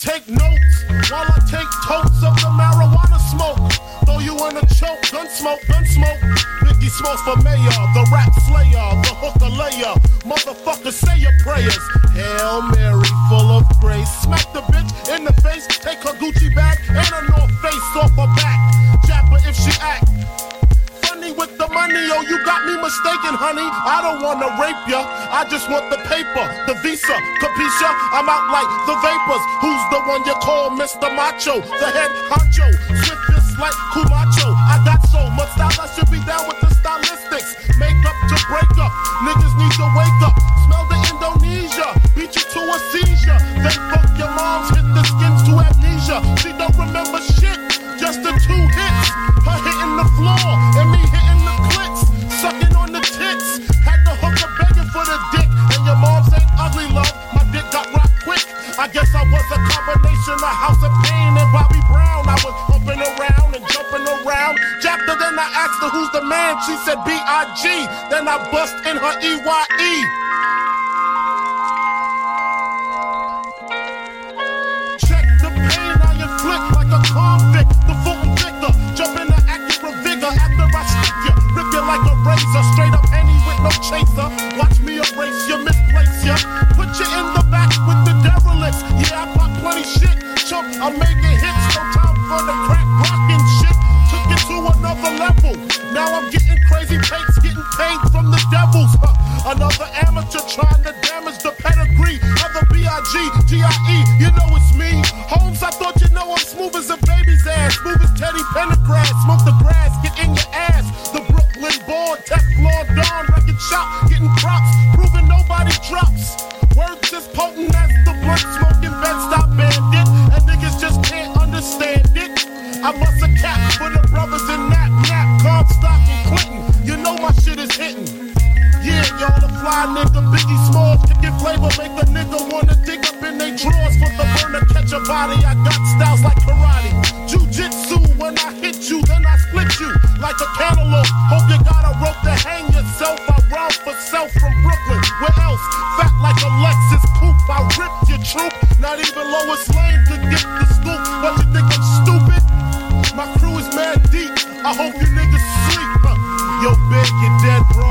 take notes while I take totes of the marijuana smoke. Throw you in a choke, gun smoke, gun smoke. Biggie smokes for mayor, the rap slayer, the hooker layer. Motherfucker, say your prayers. Hail Mary, full of grace. Smack the bitch in the face, take her Gucci bag and her North Face off her back. Jab her if she act with the money. Oh, you got me mistaken, honey. I don't wanna rape ya. I just want the paper, the visa, capisha. I'm out like the vapors. One you call Mr. Macho? The head honcho, swiftest like Camacho. I got so much style, I should be down with the stylistics. Make up to break up, niggas need to wake up. Smell the Indonesia, beat you to a seizure. Then fuck your moms, hit the skins to amnesia. She don't remember shit, just the two hits. Her hitting the floor and me hitting the clicks, sucking on the tits. Had the hooker begging for the dick, and your mom's ain't ugly, love. My dick got rocked quick. I guess I was a combination of House of Pain and Bobby Brown. I was humping around and jumping around. Her, then I asked her who's the man. She said B I G. Then I bust in her E Y Another amateur trying to damage the pedigree of the B.I.G. G.I.E. You know it's me. Holmes, I thought you know I'm smooth as a baby's ass. Smooth as Teddy Pendergrass. Smoke the grass, get in your ass. The Brooklyn born, Teflon Don, record shop, getting props, proving nobody drops. Words as potent as the blunt smoking Bed-Stuy bandit, and niggas just can't understand it. I bust a nigga wanna dig up in they drawers for the burner, catch a body. I got styles like karate, jujitsu. When I hit you, then I split you like a cantaloupe. Hope you got a rope to hang yourself. I round for self from Brooklyn. Where else? Fat like a Lexus coupe. I ripped your troop. Not even Lois Lane could get the scoop. What you think I'm stupid? My crew is mad deep. I hope you niggas sleep. Yo, big, you dead, bro.